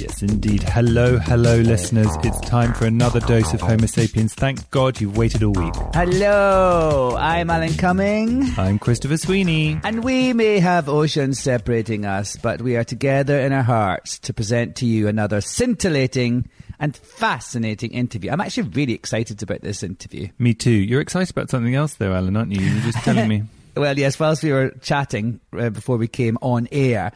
Yes, indeed. Hello, hello, listeners. It's time for another dose of Homo sapiens. Thank God you've waited all week. Hello, I'm Alan Cumming. I'm Christopher Sweeney. And we may have oceans separating us, but we are together in our hearts to present to you another scintillating and fascinating interview. I'm actually really excited about this interview. Me too. You're excited about something else, though, Alan, aren't you? You were just telling me. Well, yes, whilst we were chatting uh, before we came on air,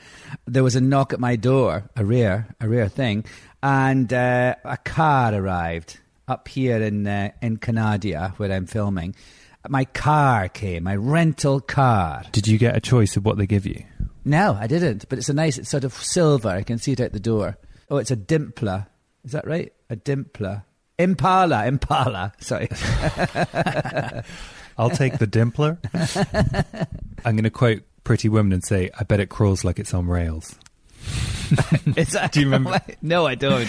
there was a knock at my door, a rare, a rare thing, and uh, a car arrived up here in uh, in Canada where I'm filming. My car came, my rental car. Did you get a choice of what they give you? No, I didn't, but it's a nice, it's sort of silver. I can see it out the door. Oh, it's a Dimpler. Is that right? A Dimpler. Impala, Impala. Sorry. I'll take the Dimpler. I'm going to quote Pretty Woman and say, I bet it crawls like it's on rails. Do you remember? No, I don't.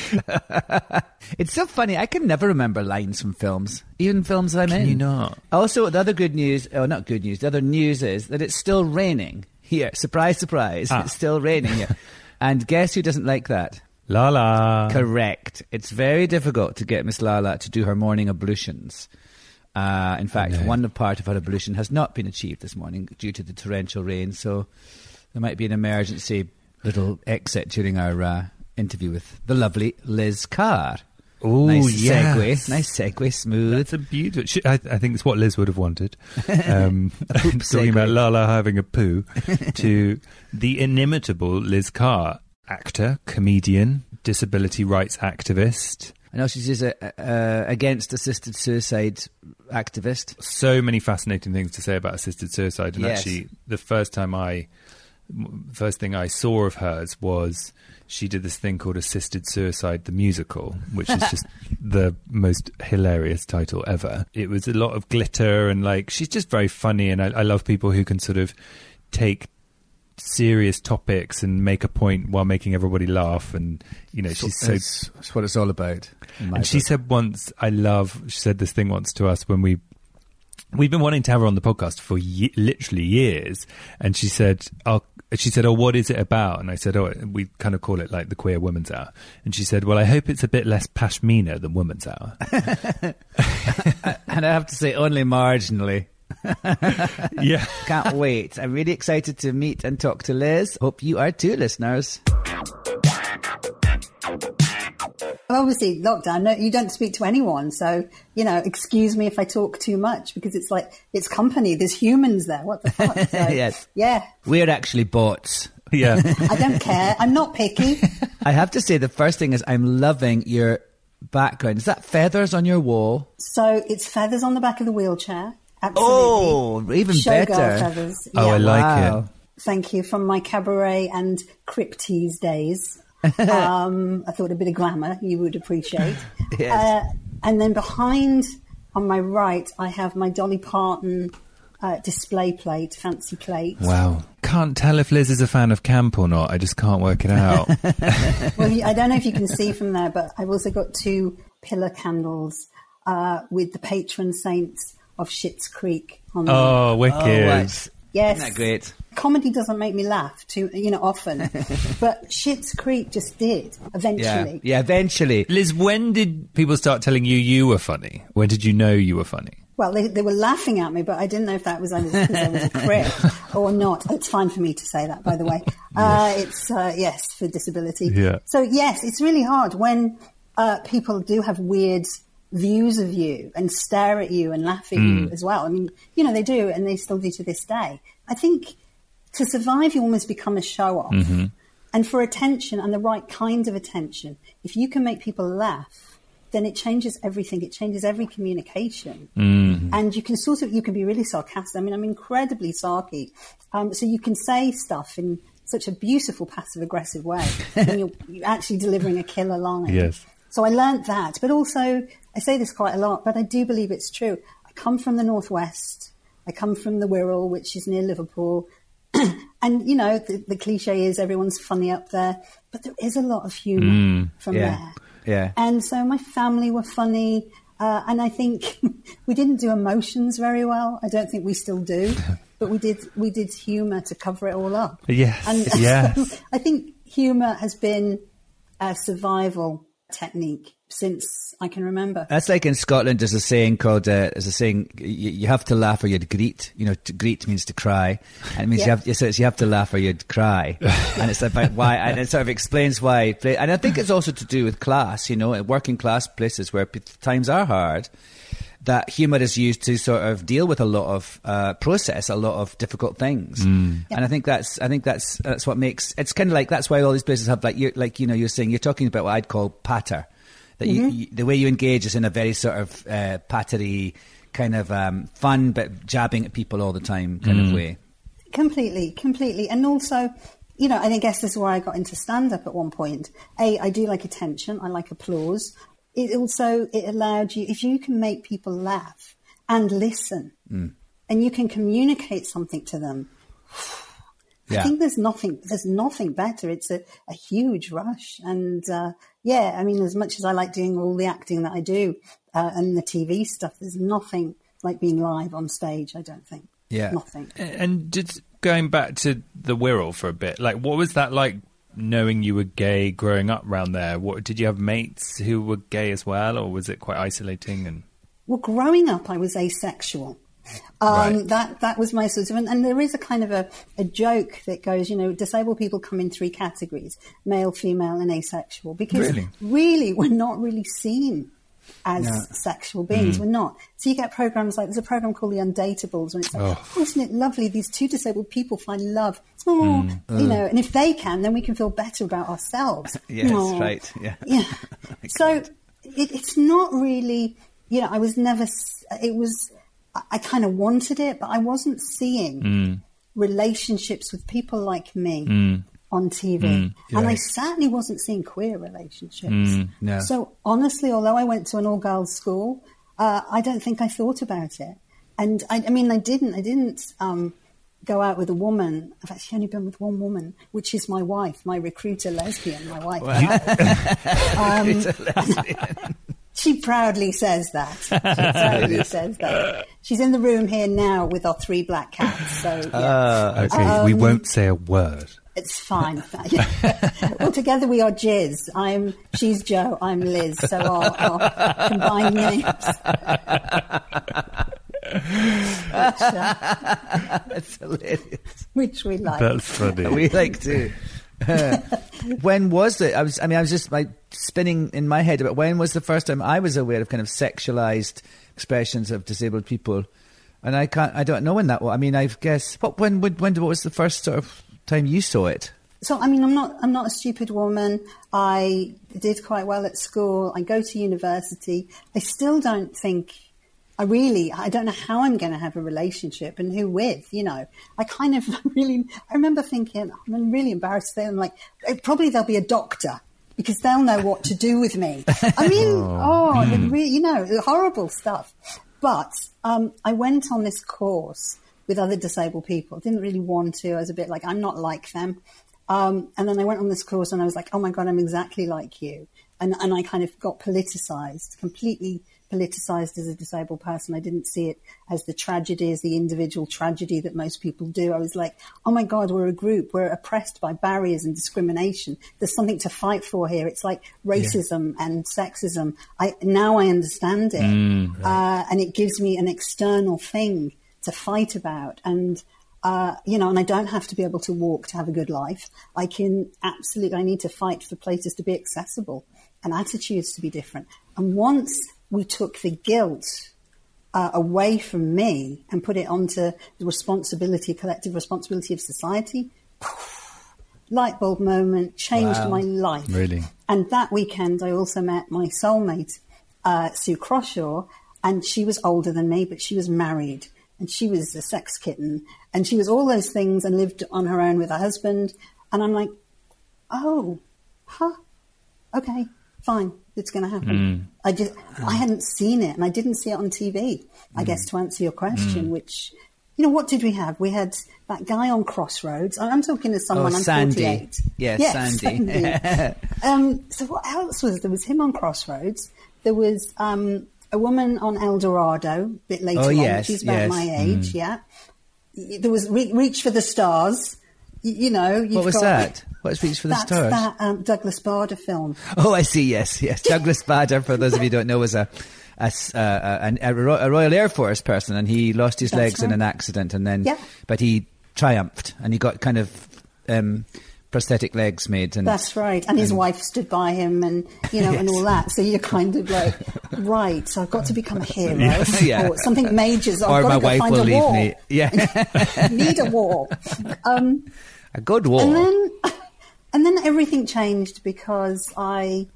it's so funny. I can never remember lines from films, even films that I'm Can in. you not? Also, the other good news, oh, not good news, the other news is that it's still raining here. Surprise, surprise. Ah. It's still raining here. and guess who doesn't like that? La la. Correct. It's very difficult to get Miss Lala to do her morning ablutions. Uh, in fact, No. one part of our ablution has not been achieved this morning due to the torrential rain. So there might be an emergency little exit during our uh, interview with the lovely Liz Carr. Oh, nice yes. segue. Nice segue. Smooth. That's a beautiful. She, I, I think it's what Liz would have wanted. Um, talking segue. about Lala having a poo to the inimitable Liz Carr, actor, comedian, disability rights activist. I know she's a, uh, against assisted suicide activist. So many fascinating things to say about assisted suicide. And Yes. actually, the first time I, first thing I saw of hers was she did this thing called Assisted Suicide the Musical, which is just the most hilarious title ever. It was a lot of glitter and like she's just very funny, and I, I love people who can sort of take serious topics and make a point while making everybody laugh and you know she's so That's, what it's all about. and she said once, I love, she said this thing once to us when we, we've been wanting to have her on the podcast for ye- literally years. And she said, oh, she said, oh, what is it about? And I said, oh, we kind of call it like the queer women's hour. And she said, well, I hope it's a bit less pashmina than women's hour. and I have to say, only marginally. yeah. Can't wait. I'm really excited to meet and talk to Liz. Hope you are too, listeners. obviously lockdown no you don't speak to anyone so you know excuse me if i talk too much because it's like it's company there's humans there what the fuck so, Yes. yeah We're actually bots. Yeah. i don't care i'm not picky I have to say, the first thing is I'm loving your background. Is that feathers on your wall? so it's feathers on the back of the wheelchair absolutely Oh, even Showgirl better. feathers Oh, I like Wow. it. thank you from my cabaret and cryptese days um, i thought a bit of glamour you would appreciate Yes. uh, and then behind on my right i have my dolly parton uh, display plate fancy plate Wow. Can't tell if Liz is a fan of camp or not. I just can't work it out. well, you- I don't know if you can see from there, but I've also got two pillar candles uh, with the patron saints of Schitt's Creek on them. oh, wicked. Oh, right. yes, Isn't that great? Comedy doesn't make me laugh too, you know, often, but Schitt's Creek just did eventually. Yeah, eventually. Liz, when did people start telling you you were funny? When did you know you were funny? Well, they, they were laughing at me, but I didn't know if that was because I was a prick or not. It's fine for me to say that, by the way. Uh, it's uh, yes for disability. Yeah. So yes, it's really hard when uh, people do have weird views of you and stare at you and laugh at you hmm. as well. I mean, you know, they do, and they still do to this day. I think to survive, you almost become a show off. Mm-hmm. And for attention and the right kind of attention, if you can make people laugh, then it changes everything. It changes every communication. Mm-hmm. And you can sort of, you can be really sarcastic. I mean, I'm incredibly sarky. Um, so you can say stuff in such a beautiful passive aggressive way and you're, you're actually delivering a killer line. Yes. So I learnt that. But also, I say this quite a lot, but I do believe it's true. I come from the Northwest. I come from the Wirral, which is near Liverpool. and, you know, the, the cliche is everyone's funny up there, but there is a lot of humour from yeah, there. yeah. And so my family were funny. Uh, and I think we didn't do emotions very well. I don't think we still do, but we did, we did humour to cover it all up. Yes, And yes. I think humour has been a survival technique since I can remember. That's like in Scotland. There's a saying called uh, there's a saying you, you have to laugh or you'd greet. You know, to greet means to cry, and it means you have so it's you have to laugh or you'd cry, and it's about why, and it sort of explains why. And I think it's also to do with class. You know, working class places where times are hard. That humour is used to sort of deal with a lot of uh, process, a lot of difficult things, and I think that's I think that's that's what makes it's kind of like that's why all these places have like you like you know you're saying you're talking about what I'd call patter, that you, you, the way you engage is in a very sort of uh, pattery, kind of um, fun but jabbing at people all the time kind of way. Completely, completely. And also, you know, and I guess this is where I got into stand up at one point. A, I do like attention, I like applause. It also it allowed you if you can make people laugh and listen and you can communicate something to them. Yeah. I think there's nothing there's nothing better. It's a, a huge rush. And uh, yeah, I mean as much as I like doing all the acting that I do uh, and the TV stuff, there's nothing like being live on stage, I don't think. Yeah. Nothing. And just going back to the Wirral for a bit, like what was that like knowing you were gay growing up around there? What did you have mates who were gay as well, or was it quite isolating? And Well, growing up, I was asexual. Um, Right. That that was my sort of, and, and there is a kind of a, a joke that goes, you know, disabled people come in three categories: male, female, and asexual. Because Really? really, we're not really seen as No. sexual beings. We're not. So you get programs like there's a program called The Undateables, and it's like, Oh. oh, isn't it lovely? These two disabled people find love. Oh, you know, and if they can, then we can feel better about ourselves. Yes, Oh. right, yeah. Yeah. so it, it's not really, you know, I was never, it was, I, I kind of wanted it, but I wasn't seeing relationships with people like me on TV. And I certainly wasn't seeing queer relationships. no. So honestly, although I went to an all girls school, uh, I don't think I thought about it. And I, I mean, I didn't, I didn't, um, go out with a woman. I've actually only been with one woman, which is my wife, my recruiter lesbian, my wife. Um, she proudly says that. She proudly says that. She's in the room here now with our three black cats. So yeah, okay, we won't say a word. It's fine. well, together we are Jizz. I'm she's Joe. I'm Liz. So our, our combined names. which, uh, That's hilarious. which we like. That's funny. we like to. when was it? I was. I mean, I was just like spinning in my head about when was the first time I was aware of kind of sexualized expressions of disabled people, and I can't. I don't know when that was. I mean, I guess what when when when what was the first sort of time you saw it? So I mean, I'm not I'm not a stupid woman. I did quite well at school. I go to university. I still don't think. I really, I don't know how I'm going to have a relationship and who with, you know. I kind of really, I remember thinking, I'm really embarrassed say, I'm like, probably there'll be a doctor because they'll know what to do with me. I mean, oh, the re- you know, horrible stuff. But um, I went on this course with other disabled people. I Didn't really want to. I was a bit like, I'm not like them. Um, and then I went on this course and I was like, oh my God, I'm exactly like you. And, and I kind of got politicized, completely politicized as a disabled person. I didn't see it as the tragedy, as the individual tragedy that most people do. I was like, oh my God, we're a group. We're oppressed by barriers and discrimination. There's something to fight for here. It's like racism and sexism. I, now I understand it. uh, and it gives me an external thing to fight about. And, uh, you know, and I don't have to be able to walk to have a good life. I can absolutely, I need to fight for places to be accessible and attitudes to be different. And once we took the guilt uh, away from me and put it onto the responsibility, collective responsibility of society, light bulb moment, changed Wow. my life. Really? And that weekend, I also met my soulmate, uh, Sue Croshaw, and she was older than me, but she was married, and she was a sex kitten, and she was all those things, and lived on her own with her husband. And I'm like, oh, huh, okay, fine, it's going to happen. I just, I hadn't seen it, and I didn't see it on TV. I guess to answer your question, which, you know, what did we have? We had that guy on Crossroads. I- I'm talking to someone. Oh, I'm Sandy. 48. Yes, Yes, Sandy. Sandy. um, so what else was there? Was him on Crossroads? There was um, a woman on Eldorado, a bit later Oh, on. yes, She's about yes. my age. Yeah. There was Re- Reach for the Stars. You, you know, you've What was got- that? What's Reach for the That's Stars? that um, Douglas Bader film. Oh, I see. Yes, yes. Douglas Bader, for those of you who don't know, was a a, uh, a, a a Royal Air Force person, and he lost his That's legs in an accident, and then, Yeah. but he triumphed, and he got kind of um, prosthetic legs made, and That's right. And his wife stood by him and, you know, and all that. So you're kind of like, right, so I've got to become a hero. Yeah. Or something major. So or I've got my to go wife find will a leave war. me. Yeah, Need a war. Um, a good war. and then and then everything changed because I,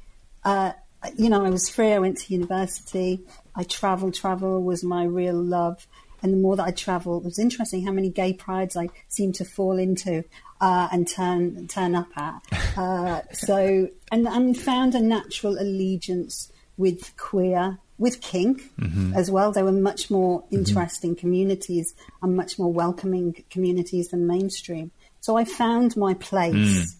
uh, you know, I was free. I went to university. I travelled. Travel was my real love. And the more that I travelled, it was interesting how many gay prides I seemed to fall into uh, and turn turn up at. Uh, so and and found a natural allegiance with queer, with kink as well. They were much more interesting communities and much more welcoming communities than mainstream. So I found my place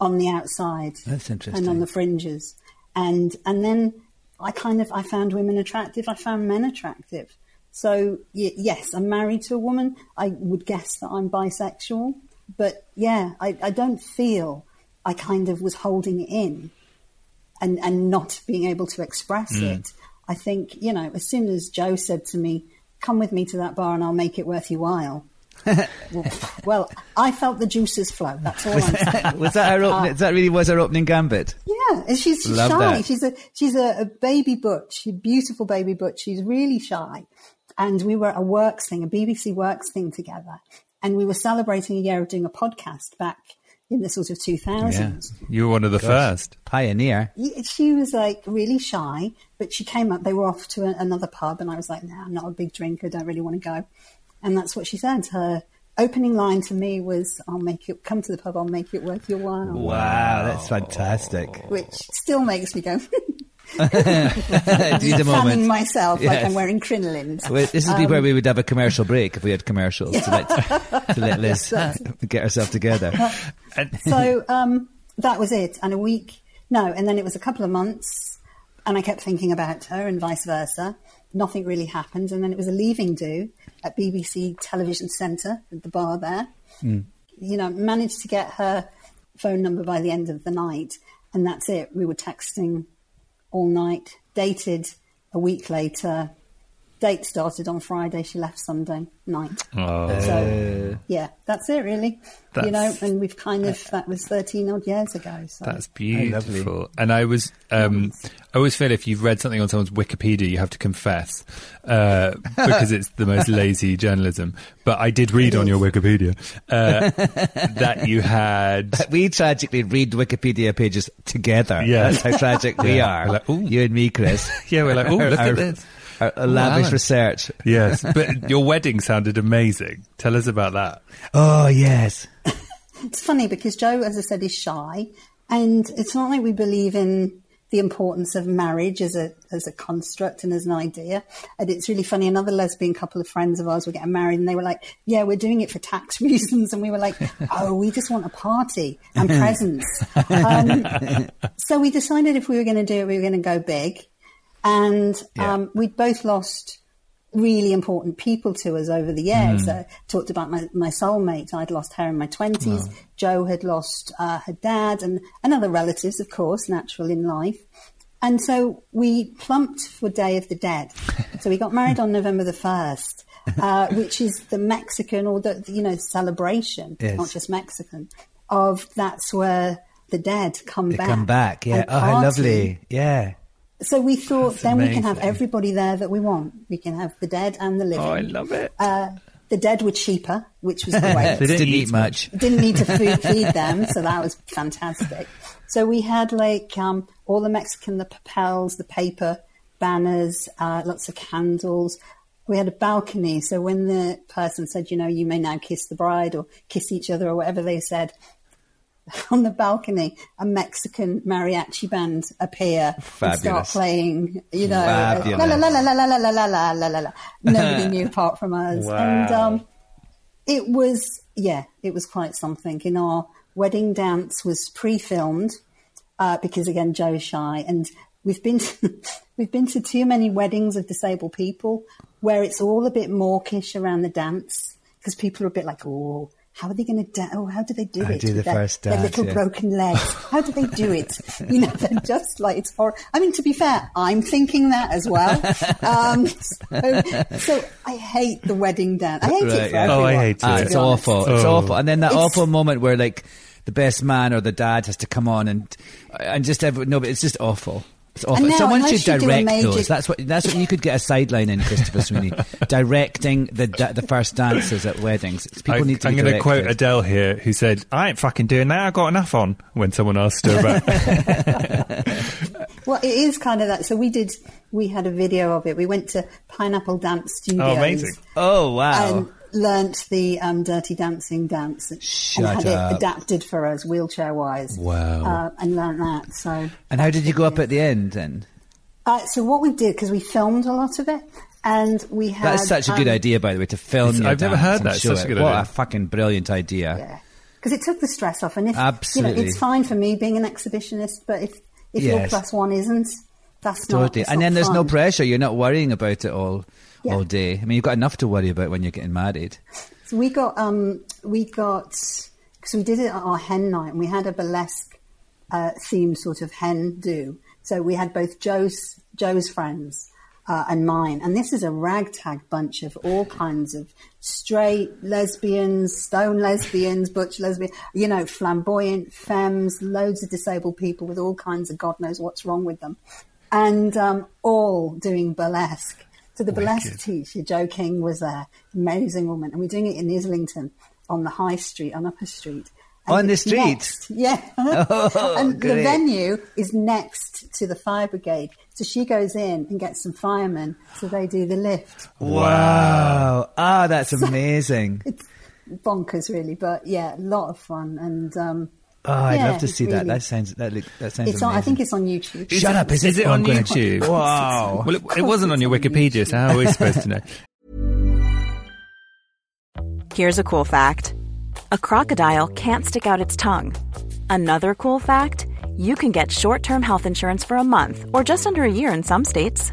on the outside That's and on the fringes, and and then I kind of I found women attractive. I found men attractive. So y- yes, I'm married to a woman. I would guess that I'm bisexual, but yeah, I, I don't feel I kind of was holding it in and and not being able to express hmm. it. I think you know, as soon as Joe said to me, "Come with me to that bar and I'll make it worth your while." well, well, I felt the juices flow. That's all I'm saying. was that her opening, uh, that really was her opening gambit? Yeah, and she's, she's Love shy. that. She's a she's a, a baby butch, a beautiful baby butch. She's really shy. And we were at a works thing, a BBC works thing together, and we were celebrating a year of doing a podcast back in the sort of two thousands. You were one of the first. Pioneer. She was like really shy, but she came up. They were off to a, another pub, and I was like, "No, I'm not a big drinker. Don't really want to go." And that's what she said. Her opening line to me was, "I'll make it come to the pub. I'll make it worth your while," Wow, that's fantastic. which still makes me go. A fanning moment. myself like I'm wearing crinolines. Well, this would be Um, where we would have a commercial break if we had commercials to let, to let Liz get herself together. so um, that was it. And a week, no, and then it was a couple of months, and I kept thinking about her and vice versa. Nothing really happened. And then it was a leaving do at BBC Television Centre at the bar there. You know, managed to get her phone number by the end of the night, and that's it. We were texting all night, dated a week later. Date started on Friday, she left Sunday night. Oh. So, yeah, that's it really. You know, and we've kind of, that was 13 odd years ago. So. That's lovely. beautiful. And I was, um, I always feel if you've read something on someone's Wikipedia, you have to confess, uh, because it's the most lazy journalism. But I did read on your Wikipedia, uh, that you had, We tragically read Wikipedia pages together. Yeah. That's how tragic we Yeah. are. We're like, you and me, Chris. yeah, we're like, oh, look Our- at this. Our, our lavish Alan. research. Yes. But your wedding sounded amazing. Tell us about that. Oh, yes. It's funny because Joe, as I said, is shy, and it's not like we believe in the importance of marriage as a as a construct and as an idea. And it's really funny. Another lesbian couple of friends of ours were getting married, and they were like, "Yeah, we're doing it for tax reasons," and we were like, "Oh, we just want a party and presents." Um, so we decided if we were going to do it, we were going to go big, and Yeah. um, we'd both lost really important people to us over the years. Uh, talked about my, my soulmate. I'd lost her in my 20s. Joe had lost uh, her dad and, and other relatives, of course, natural in life. And so we plumped for Day of the Dead. so we got married on November the 1st, uh, which is the Mexican or the, you know, celebration, Yes. not just Mexican, of that's where the dead come They back. come back. Yeah. Oh, how lovely. Yeah. So we thought then we can have everybody there that we want. We can have the dead and the living. Oh, I love it. Uh, the dead were cheaper, which was great. They didn't, didn't eat eat much. didn't need to food feed them, so that was fantastic. So we had like um, all the Mexican, the papels, the paper banners, uh, lots of candles. We had a balcony, so when the person said, you know, you may now kiss the bride or kiss each other or whatever they said, on the balcony, a Mexican mariachi band appear and start playing, you know, Fabulous. la la la la la la la la la la la la. Nobody knew apart from us. And um, it was, yeah, it was quite something. In our wedding dance was pre-filmed uh, because again, Joe's shy, and we've been to, we've been to too many weddings of disabled people where it's all a bit mawkish around the dance because people are a bit like, oh. How are they going to dance? Oh, how do they do I it? do with the their, first their little yeah. broken legs. How do they do it? You know, they're just like it's horrible. I mean, to be fair, I'm thinking that as well. Um, so, so I hate the wedding dance. I hate Right, it for yeah. Oh, I hate it. to it's be honest. awful. It's Oh. awful. And then that It's- awful moment where like the best man or the dad has to come on and and just every, no, but it's just awful. It's awful. And now, Someone unless should you do a direct major- those. That's what that's what you could get a sideline in, Christopher Sweeney, directing the the first dances at weddings. People I, need to. I'm going to quote. Adele here, who said, "I ain't fucking doing that. I got enough on." When someone asked her about, Well, it is kind of that. So we did. We had a video of it. We went to Pineapple Dance oh, Studios. oh, amazing! Oh wow! And learnt the um, Dirty Dancing dance Shut and had up. it adapted for us wheelchair wise. Wow. Uh, and learnt that. So, and how did you go up at the end then? uh, so what we did because we filmed a lot of it, and we had. That's such a good um, idea, by the way, to film. It's- your I've never heard that. It's show such a good what idea. a fucking brilliant idea! Yeah, because it took the stress off, and if you Absolutely. know, it's fine for me being an exhibitionist, but if if your plus one isn't, that's not. Totally. it's And not then there's no pressure. You're not worrying about it all Yeah. all day. I mean, you've got enough to worry about when you're getting married. So we got um we got because we did it at our hen night and we had a burlesque uh, themed sort of hen do. So we had both Joe's Joe's friends uh, and mine, and this is a ragtag bunch of all kinds of straight lesbians, stone lesbians, butch lesbians, you know, flamboyant femmes, loads of disabled people with all kinds of God knows what's wrong with them, and um, all doing burlesque. So the burlesque teacher, Jo King, was there, amazing woman, and we're doing it in Islington on the High Street, on Upper Street. And On the street? next- yeah. and the venue is next to the fire brigade. So she goes in and gets some firemen, so they do the lift. Wow. Ah, that's amazing. It's bonkers, really, but yeah, a lot of fun. And um, Oh, I'd yeah, love to see that. really. That sounds that, look, that sounds It's on, I think it's on YouTube. Shut up! Is, Is it I'm on gonna- YouTube? Wow. Well, it, it wasn't on your Wikipedia, so how are we supposed to know? Here's a cool fact a crocodile can't stick out its tongue. Another cool fact you can get short term health insurance for a month or just under a year in some states.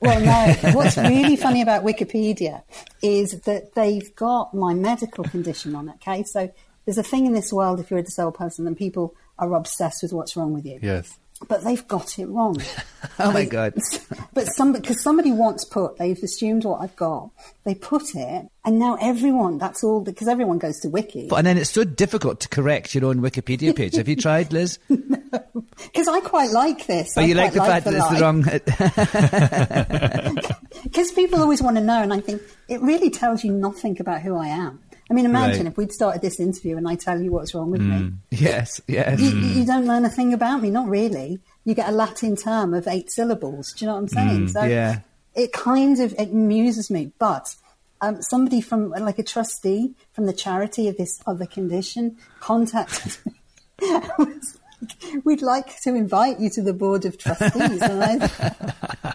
Well, no. What's really funny about Wikipedia is that they've got my medical condition on it. Okay, so there's a thing in this world if you're a disabled person, and people are obsessed with what's wrong with you. Yes. But they've got it wrong. Oh my god. But some because somebody once put they've assumed what I've got. They put it, and now everyone. That's all because everyone goes to Wiki. But, and then it's so difficult to correct your own Wikipedia page. Have you tried, Liz? Because I quite like this. But I you like the quite fact that it's the wrong. Because people always want to know, and I think it really tells you nothing about who I am. I mean, imagine Right. if we'd started this interview and I tell you what's wrong with me. Hmm. yes, yes. You, hmm. you don't learn a thing about me, not really. You get a Latin term of eight syllables. Do you know what I'm hmm, saying? so yeah. it kind of it amuses me. But um, somebody from like a trustee from the charity of this other condition contacted me. We'd like to invite you to the board of trustees. And I,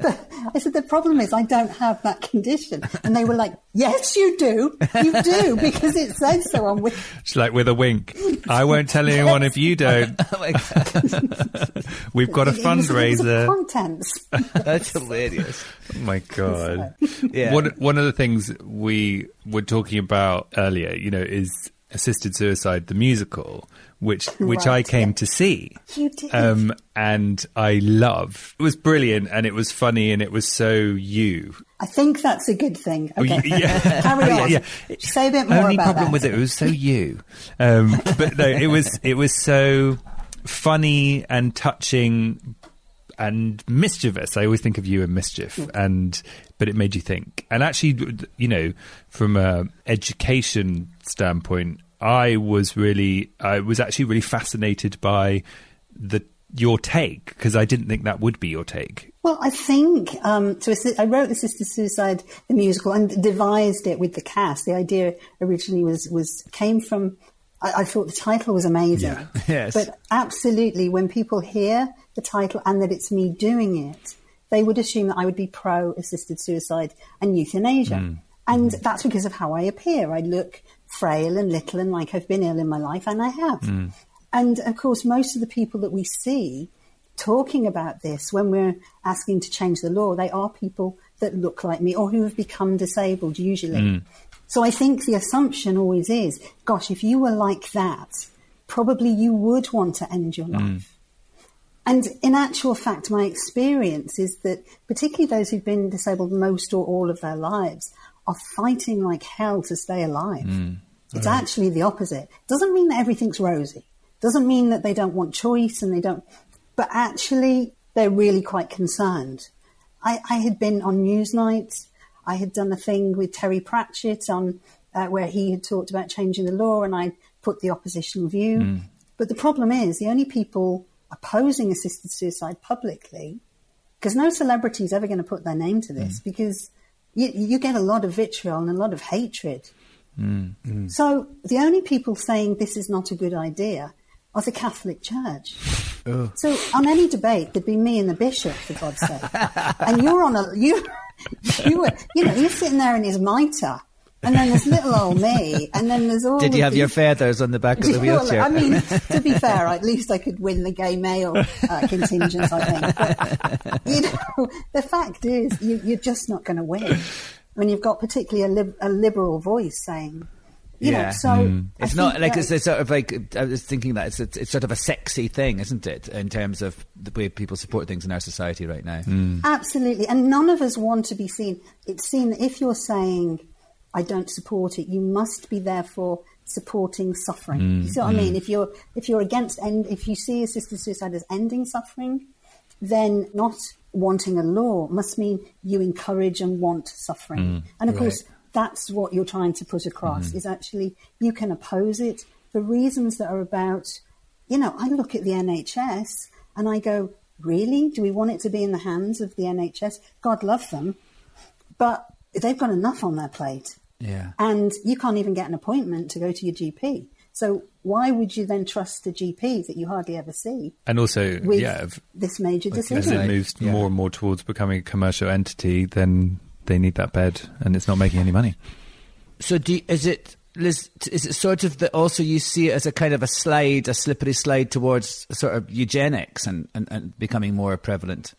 but I said, the problem is I don't have that condition. And they were like, yes, you do. You do because it says so on Wiki. It's like with a wink. I won't tell anyone if you don't. Oh my God, We've got a It was- it was the fundraiser. contents. that's hilarious. Oh my god! Yeah. One one of the things we were talking about earlier, you know, is assisted suicide, the musical, which which I came yeah. to see. You did. Um, and I love. It was brilliant, and it was funny, and it was so you. I think that's a good thing. Oh, Okay. y- yeah. Carry on. Yeah, Say a bit more Only about problem that. with it, it was so you. Um, but no, it was it was so funny and touching and mischievous. I always think of you in mischief, and but it made you think. And actually, you know, from a education standpoint, I was really, I was actually really fascinated by the your take because I didn't think that would be your take. Well, I think um, so. I wrote Assisted Suicide the musical and devised it with the cast. The idea originally was was came from. I, I thought the title was amazing. Yeah. Yes. But absolutely, when people hear the title and that it's me doing it, they would assume that I would be pro assisted suicide and euthanasia. And that's because of how I appear. I look frail and little and like I've been ill in my life, and I have. Hmm. And of course, most of the people that we see talking about this when we're asking to change the law, they are people that look like me or who have become disabled usually. Hmm. So I think the assumption always is, gosh, if you were like that, probably you would want to end your hmm. life. And in actual fact, my experience is that particularly those who've been disabled most or all of their lives are fighting like hell to stay alive. It's actually the opposite. Doesn't mean that everything's rosy. Doesn't mean that they don't want choice and they don't, but actually they're really quite concerned. I, I had been on Newsnight. I had done a thing with Terry Pratchett on uh, where he had talked about changing the law, and I put the opposition view. But the problem is, the only people opposing assisted suicide publicly, because no celebrity is ever going to put their name to this, because you, you get a lot of vitriol and a lot of hatred. So the only people saying this is not a good idea are the Catholic Church. So on any debate, there'd be me and the bishop, for God's sake. and you're on a you you were you know you're sitting there in his mitre, and then there's little old me, and then there's all. Did you have your feathers on the back of the wheelchair? I mean, to be fair, at least I could win the gay male uh, contingent, I think. But, you know, the fact is, you, you're just not going to win when you've got particularly a, lib- a liberal voice saying, you know, so. Hmm. I It's not like it's, it's sort of like I was thinking that it's, it's it's sort of a sexy thing, isn't it? In terms of the way people support things in our society right now. Hmm. Absolutely. And none of us want to be seen. It's seen that if you're saying, I don't support it, you must be therefore supporting suffering. Hmm. you see what I mean? If you're, if you're against, end, if you see assisted suicide as ending suffering, then not wanting a law must mean you encourage and want suffering. Mm, and of course, that's what you're trying to put across mm-hmm. is actually you can oppose it for reasons that are about, you know, I look at the NHS and I go, really? Do we want it to be in the hands of the NHS? God love them. But they've got enough on their plate. Yeah. And you can't even get an appointment to go to your GP. So why would you then trust a GP that you hardly ever see And also, with yeah, if- this major as decision? it moves Yeah. more and more towards becoming a commercial entity, then they need that bed, and it's not making any money. So, do you, is it Liz? Is it sort of that? Also, you see it as a kind of a slide, a slippery slide towards sort of eugenics and, and, and becoming more prevalent.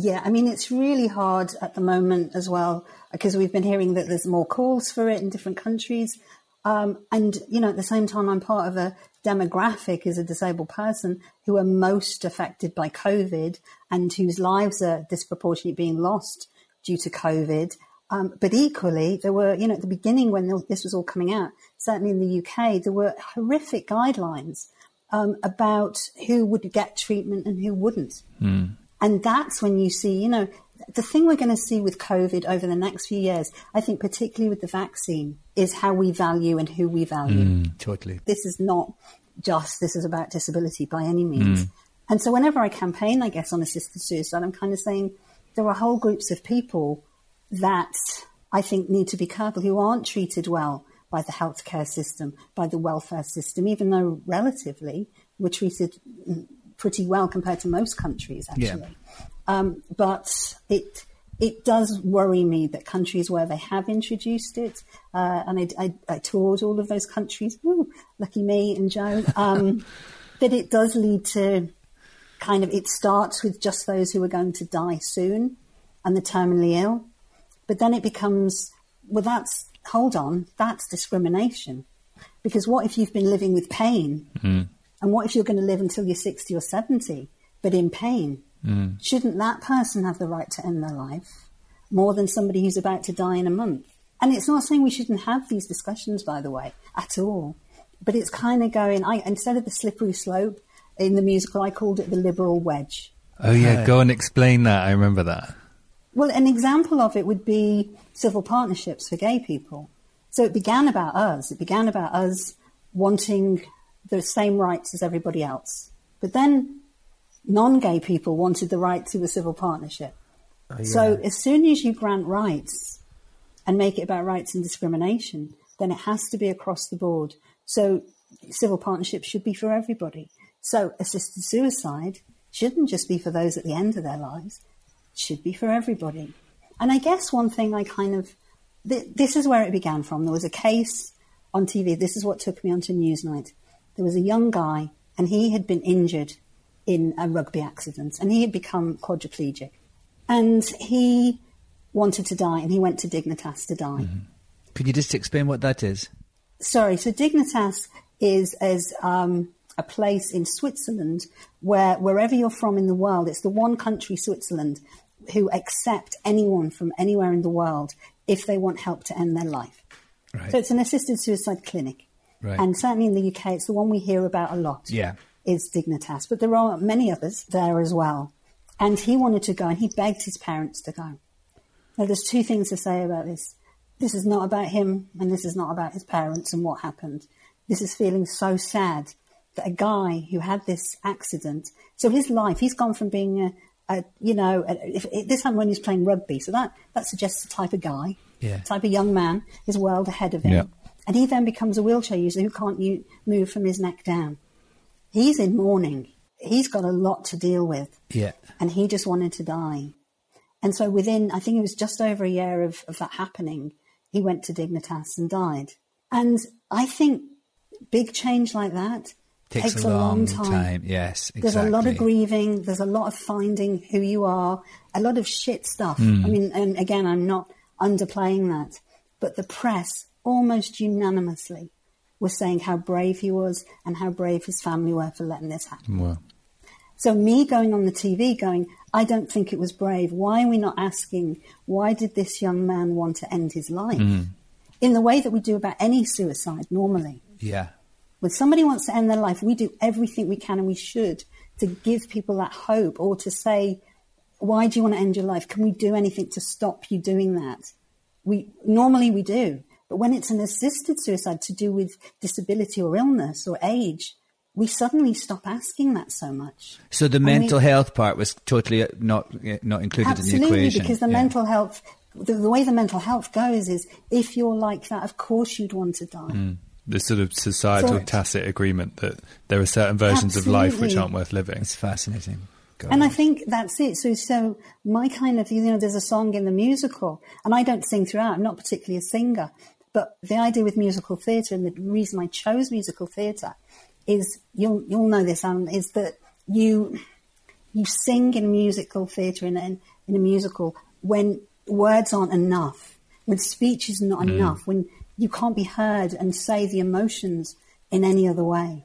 Yeah, I mean, it's really hard at the moment as well because we've been hearing that there's more calls for it in different countries. Um, and, you know, at the same time, I'm part of a demographic as a disabled person who are most affected by COVID and whose lives are disproportionately being lost due to COVID. Um, but equally, there were, you know, at the beginning when this was all coming out, certainly in the UK, there were horrific guidelines um, about who would get treatment and who wouldn't. And that's when you see, you know, the thing we're going to see with COVID over the next few years, I think, particularly with the vaccine, is how we value and who we value. Totally. This is not just, this is about disability by any means. And so whenever I campaign, I guess, on assisted suicide, I'm kind of saying there are whole groups of people that I think need to be careful who aren't treated well by the healthcare system, by the welfare system, even though relatively we're treated mm, pretty well compared to most countries, Yeah. actually. Um, but it it does worry me that countries where they have introduced it, uh, and I, I, I toured all of those countries, woo, lucky me and Joe, um, that it does lead to kind of, it starts with just those who are going to die soon and the terminally ill. But then it becomes, well, that's, hold on, that's discrimination. Because what if you've been living with pain? And what if you're going to live until you're 60 or 70, but in pain? Mm. Shouldn't that person have the right to end their life more than somebody who's about to die in a month? And it's not saying we shouldn't have these discussions, by the way, at all. But it's kind of going, I, instead of the slippery slope in the musical, I called it the liberal wedge. Oh yeah, go and explain that. I remember that. Well, an example of it would be civil partnerships for gay people. So it began about us. It began about us wanting the same rights as everybody else. But then non gay people wanted the right to a civil partnership. Oh, so as soon as you grant rights and make it about rights and discrimination, then it has to be across the board. So civil partnerships should be for everybody. So assisted suicide shouldn't just be for those at the end of their lives it should be for everybody. And I guess one thing I kind of, th- this is where it began from. There was a case on TV. This is what took me onto Newsnight. There was a young guy, and he had been injured in a rugby accident, and he had become quadriplegic. And he wanted to die, and he went to Dignitas to die. Could you just explain what that is? Sorry, so Dignitas is as um, a place in Switzerland where wherever you're from in the world, it's the one country, Switzerland, who accept anyone from anywhere in the world if they want help to end their life. Right. So it's an assisted suicide clinic. Right. And certainly in the UK, it's the one we hear about a lot. Yeah. Is Dignitas. But there are many others there as well. And he wanted to go and he begged his parents to go. Now, there's two things to say about this. This is not about him and this is not about his parents and what happened. This is feeling so sad that a guy who had this accident, so his life, he's gone from being a, you know, a, if, if this happened when he was playing rugby, so that, that suggests the type of guy, Yeah. type of young man is world ahead of him. Yeah. And he then becomes a wheelchair user who can't u- move from his neck down. He's in mourning. He's got a lot to deal with Yeah. and he just wanted to die. And so within, I think it was just over a year of, of that happening, he went to Dignitas and died. And I think big change like that Takes, a long, time. Yes, exactly. There's a lot of grieving. There's a lot of finding who you are. A lot of shit stuff. Hmm. I mean, and again, I'm not underplaying that, but the press almost unanimously was saying how brave he was and how brave his family were for letting this happen. Well, So me going on the TV going, I don't think it was brave. Why are we not asking, why did this young man want to end his life? Mm. In the way that we do about any suicide normally. Yeah. When somebody wants to end their life, we do everything we can and we should to give people that hope or to say, why do you want to end your life? Can we do anything to stop you doing that? We normally we do. But when it's an assisted suicide to do with disability or illness or age, we suddenly stop asking that so much. So the And we- mental health part was totally uh, not uh, not included in the Absolutely, equation. because the Yeah. mental health, the, the way the mental health goes is if you're like that, of course you'd want to die. the sort of societal So- tacit agreement that there are certain versions of life which aren't worth living. It's fascinating. God. And I think that's it. So, so my kind of, you know, there's a song in the musical, and I don't sing throughout. I'm not particularly a singer, but the idea with musical theatre and the reason I chose musical theatre is you'll you'll know this, Alan, is that you you sing in musical theatre in, in in a musical when words aren't enough, when speech is not mm. enough, when you can't be heard and say the emotions in any other way.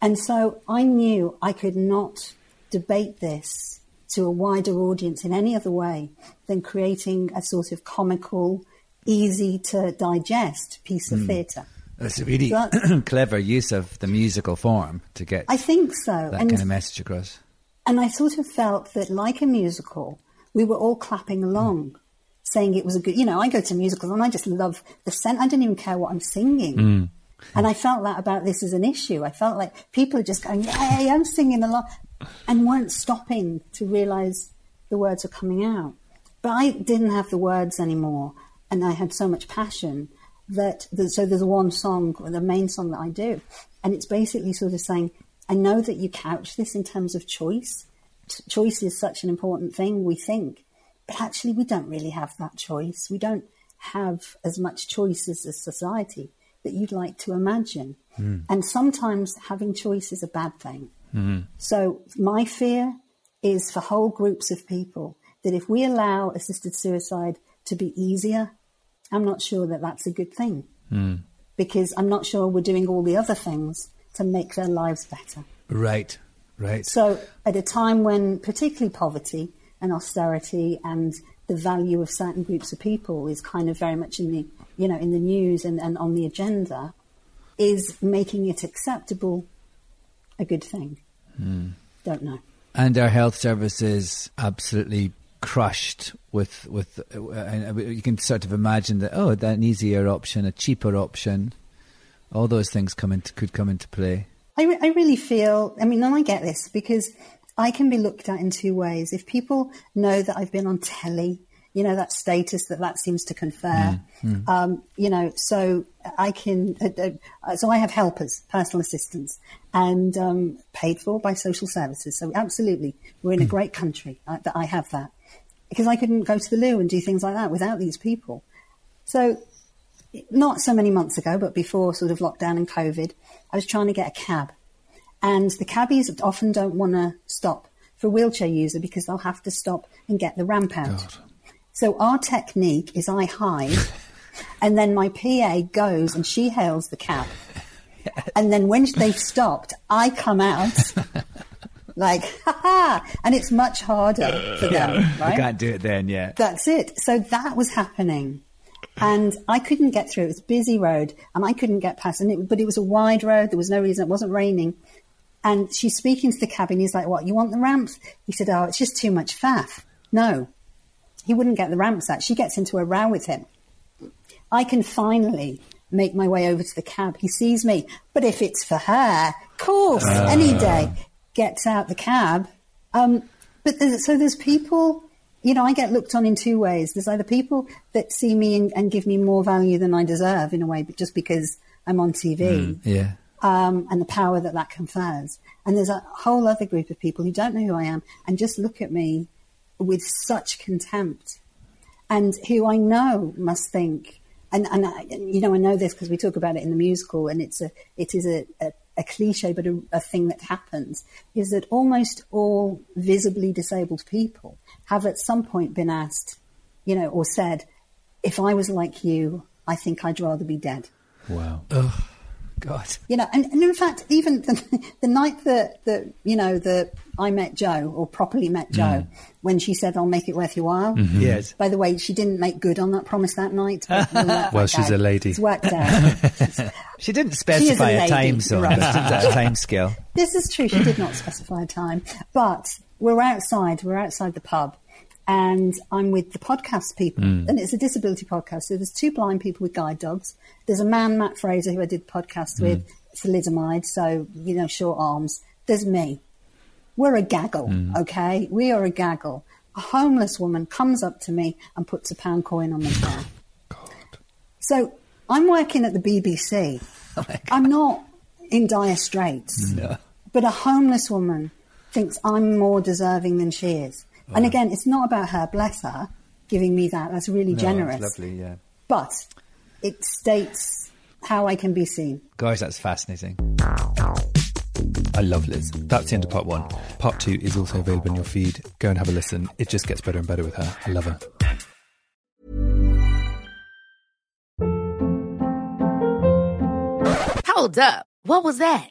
And so I knew I could not debate this to a wider audience in any other way than creating a sort of comical, easy to digest piece of hmm. theatre. That's a really That- clever use of the musical form to get I think so. that and, kind of message across. and I sort of felt that, like a musical, we were all clapping hmm. along, saying it was a good. You know, I go to musicals and I just love the scent. I don't even care what I'm singing. Hmm. And I felt that about this as an issue. I felt like people are just going, "Yay, I'm singing along," and weren't stopping to realise the words were coming out. But I didn't have the words anymore, and I had so much passion that. The, so there's one song, the main song that I do, and it's basically sort of saying, I know that you couch this in terms of choice. T- choice is such an important thing, we think. But actually, we don't really have that choice. We don't have as much choice as a society that you'd like to imagine. Mm. And sometimes having choice is a bad thing. Mm. So, my fear is for whole groups of people that if we allow assisted suicide to be easier, I'm not sure that that's a good thing. Mm. Because I'm not sure we're doing all the other things to make their lives better. Right, right. So, at a time when particularly poverty and austerity and the value of certain groups of people is kind of very much in the you know in the news and, and on the agenda, is making it acceptable a good thing? Mm. Don't know. And our health services absolutely crushed with with uh, you can sort of imagine that oh an easier option a cheaper option all those things come into could come into play I, re- I really feel i mean and i get this because i can be looked at in two ways if people know that i've been on telly you know that status that that seems to confer mm, mm. Um, you know so i can uh, uh, so i have helpers personal assistants and um, paid for by social services so absolutely we're in a mm. great country uh, that i have that because i couldn't go to the loo and do things like that without these people so not so many months ago but before sort of lockdown and covid i was trying to get a cab and the cabbies often don't want to stop for a wheelchair user because they'll have to stop and get the ramp out God. So our technique is I hide, and then my PA goes and she hails the cab. And then when they've stopped, I come out like, ha ha. And it's much harder for them, right? You can't do it then, yeah. That's it. So that was happening. And I couldn't get through. It was a busy road and I couldn't get past. And it, but it was a wide road. There was no reason. It wasn't raining. And she's speaking to the cabin. He's like, what, you want the ramps? He said, oh, it's just too much faff. No, he wouldn't get the ramps out. She gets into a row with him. I can finally make my way over to the cab. He sees me, but if it's for her, of course, uh. any day, gets out the cab. Um, but there's, so there's people, you know, I get looked on in two ways. There's either people that see me and, and give me more value than I deserve in a way, but just because I'm on TV. Mm, yeah. Um, and the power that that confers. And there's a whole other group of people who don't know who I am and just look at me with such contempt and who I know must think, and, and I, you know, I know this because we talk about it in the musical and it's a, it is a, a, a cliche, but a, a thing that happens is that almost all visibly disabled people have at some point been asked, you know, or said, if I was like you, I think I'd rather be dead. Wow. Ugh. God. You know, and, and in fact, even the, the night that, that, you know, the I met Jo or properly met Jo mm. when she said, I'll make it worth your while. Mm-hmm. Yes. By the way, she didn't make good on that promise that night. well, she's out. a lady. It's worked out. she didn't specify a, a, time zone, right. a time scale. This is true. She did not specify a time. But we're outside. We're outside the pub and I'm with the podcast people, mm. and it's a disability podcast. So there's two blind people with guide dogs. There's a man, Mat Fraser, who I did podcast mm. with, thalidomide, so you know, short arms. There's me. We're a gaggle, mm. okay? We are a gaggle. A homeless woman comes up to me and puts a pound coin on my chair. So I'm working at the BBC. Oh I'm not in dire straits. No. But a homeless woman thinks I'm more deserving than she is. And again, it's not about her, bless her, giving me that. That's really no, generous. lovely, yeah. But it states how I can be seen. Guys, that's fascinating. I love Liz. That's the end of part one. Part two is also available in your feed. Go and have a listen. It just gets better and better with her. I love her. Hold up. What was that?